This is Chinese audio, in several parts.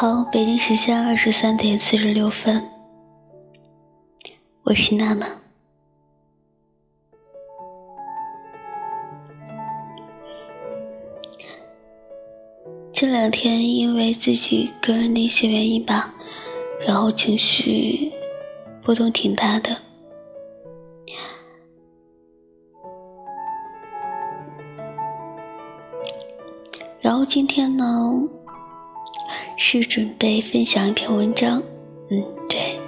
好，北京时间二十三点四十六分，我是娜娜。这两天因为自己个人的一些原因吧，然后情绪波动挺大的。然后今天呢？是准备分享一篇文章，嗯，对。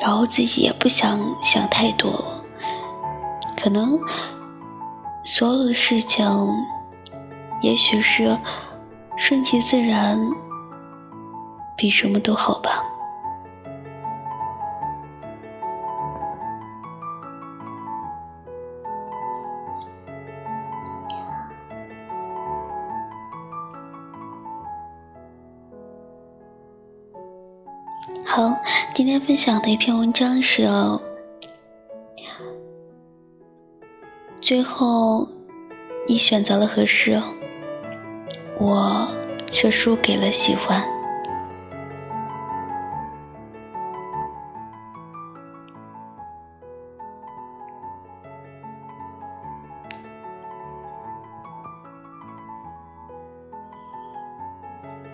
然后自己也不想想太多了，可能所有的事情，也许是顺其自然，比什么都好吧。今天分享的一篇文章是：最后你选择了合适，我却输给了喜欢。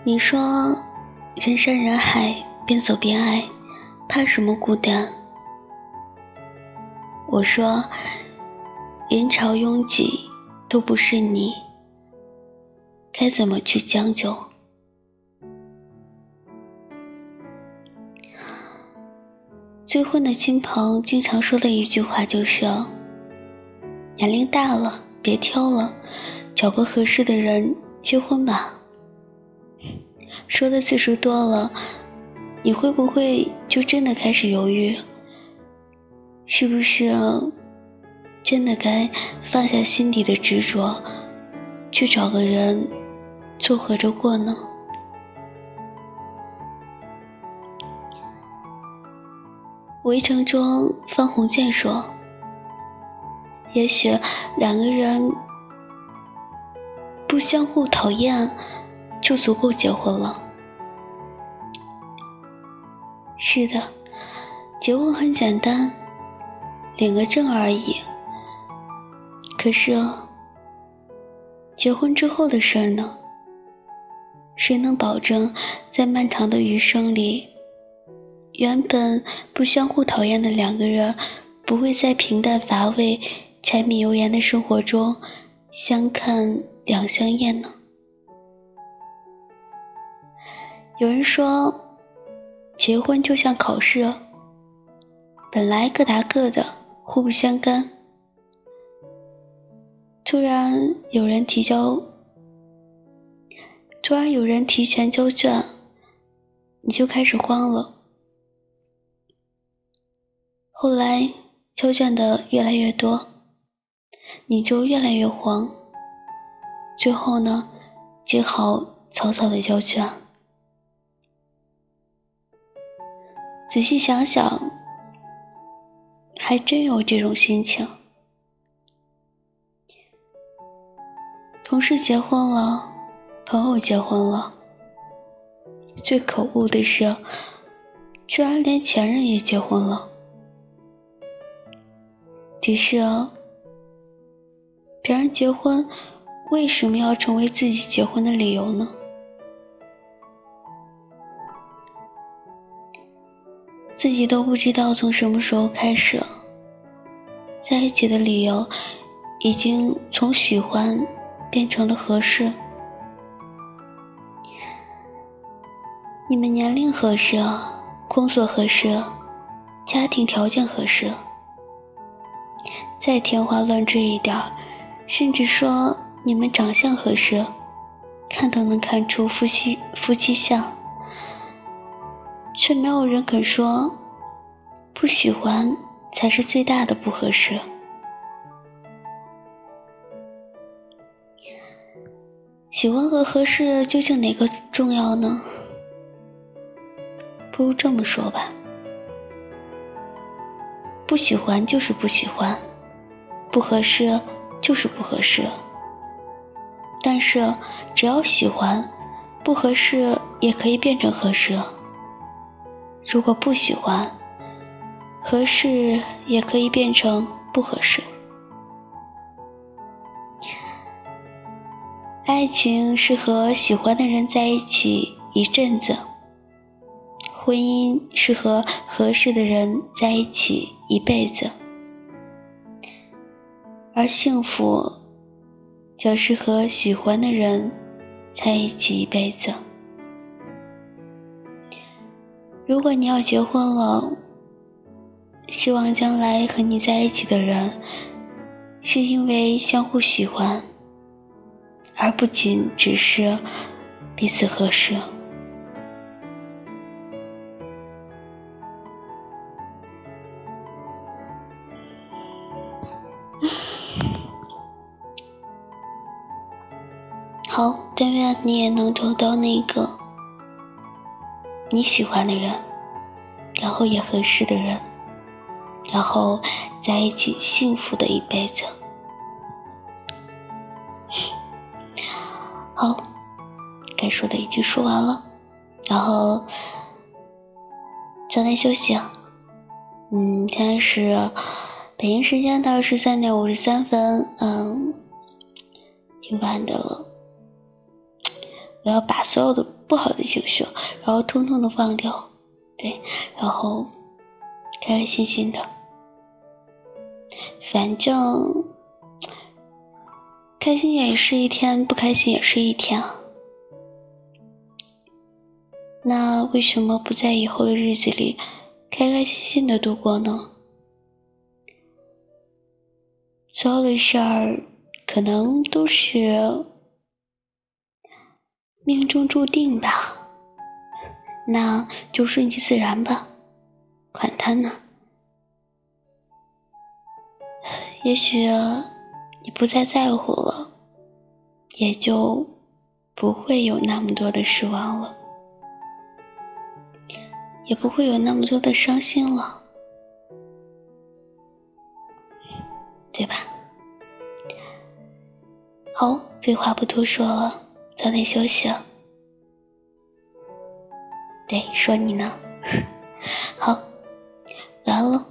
你说，人山人海。边走边爱，怕什么孤单？我说，人潮拥挤都不是你，该怎么去将就？催婚的亲朋经常说的一句话就是：年龄大了，别挑了，找个合适的人结婚吧。说的次数多了。你会不会就真的开始犹豫？是不是真的该放下心底的执着，去找个人凑合着过呢？围城中，方鸿渐说：“也许两个人不相互讨厌，就足够结婚了。”是的，结婚很简单，领个证而已。可是，结婚之后的事儿呢？谁能保证在漫长的余生里，原本不相互讨厌的两个人，不会在平淡乏味、柴米油盐的生活中相看两相厌呢？有人说。结婚就像考试，本来各答各的，互不相干。突然有人提交，突然有人提前交卷，你就开始慌了。后来交卷的越来越多，你就越来越慌。最后呢，只好草草的交卷。仔细想想，还真有这种心情。同事结婚了，朋友结婚了，最可恶的是，居然连前任也结婚了。只是，别人结婚，为什么要成为自己结婚的理由呢？自己都不知道从什么时候开始，在一起的理由已经从喜欢变成了合适。你们年龄合适，工作合适，家庭条件合适，再天花乱坠一点，甚至说你们长相合适，看都能看出夫妻夫妻相。却没有人肯说，不喜欢才是最大的不合适。喜欢和合适究竟哪个重要呢？不如这么说吧，不喜欢就是不喜欢，不合适就是不合适。但是只要喜欢，不合适也可以变成合适；如果不喜欢，合适也可以变成不合适。爱情是和喜欢的人在一起一阵子，婚姻是和合适的人在一起一辈子，而幸福，则是和喜欢的人在一起一辈子。如果你要结婚了，希望将来和你在一起的人，是因为相互喜欢。而不仅只是彼此合适。好，但愿你也能找到那个你喜欢的人，然后也合适的人，然后在一起幸福的一辈子。好，该说的已经说完了，然后早点休息啊。嗯，现在是北京时间的十三点五十三分，嗯，挺晚的了。我要把所有的不好的情绪，然后通通的忘掉，对，然后开开心心的，反正。开心也是一天，不开心也是一天啊。那为什么不在以后的日子里开开心心的度过呢？所有的事儿可能都是命中注定吧，那就顺其自然吧，管他呢。也许。你不再在乎了，也就不会有那么多的失望了，也不会有那么多的伤心了，对吧？好，废话不多说了，早点休息。对，说你呢。好，完了。